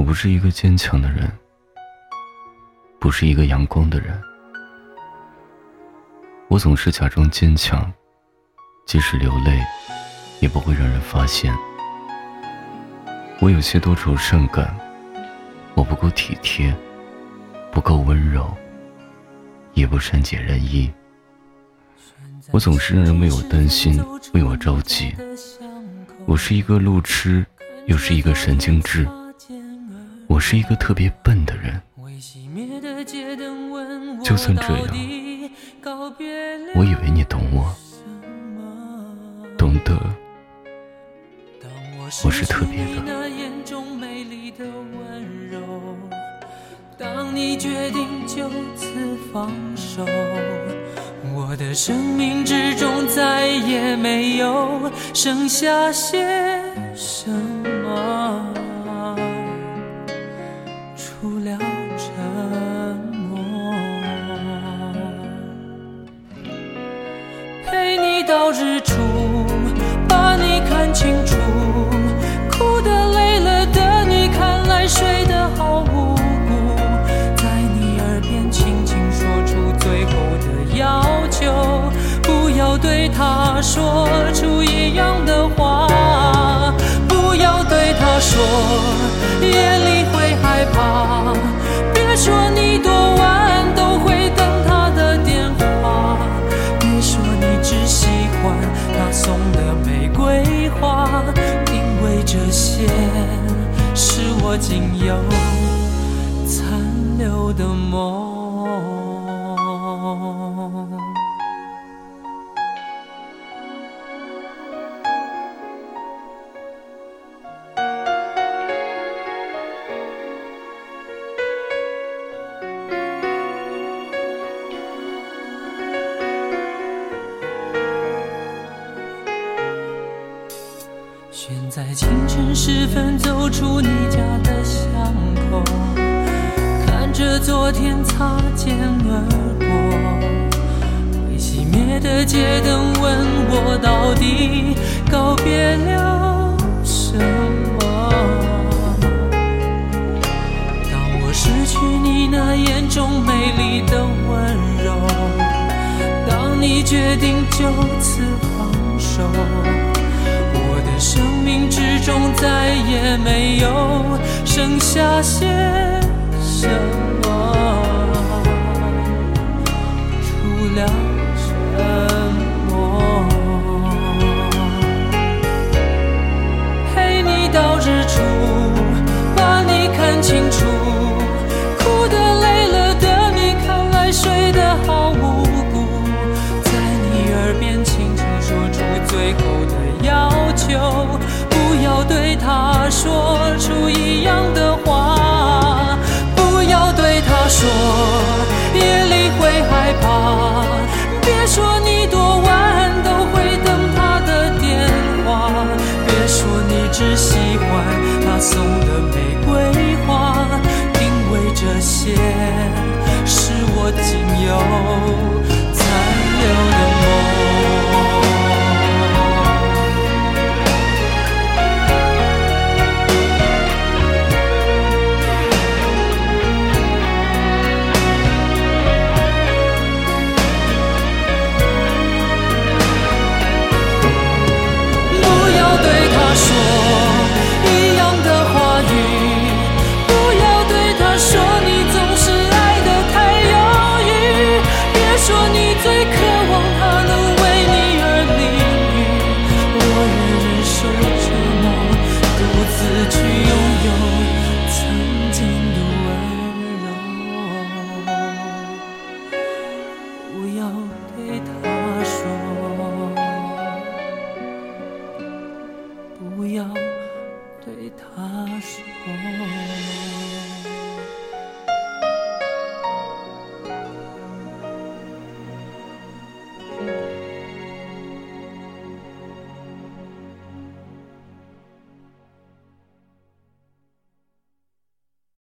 我不是一个坚强的人，不是一个阳光的人。我总是假装坚强，即使流泪，也不会让人发现。我有些多愁善感，我不够体贴，不够温柔，也不善解人意。我总是让人为我担心，为我着急。我是一个路痴，又是一个神经质。我是一个特别笨的人。就算这样，我以为你懂我，懂得我是特别的。当你决定就此放手，我的生命之中再也没有剩下些什么。他说出一样的话，不要对他说夜里会害怕。别说你多晚都会等他的电话，别说你只喜欢。他送的玫瑰花，因为这些是我仅有残留的梦。清晨时分走出你家的巷口，看着昨天擦肩而过，未熄灭的街灯问我到底告别了什么？当我失去你那眼中美丽的温柔，当你决定就此中再也没有剩下些什么，除了沉默。陪你到日出，把你看清楚。只喜欢他送的玫瑰花，因为这些是我仅有。他说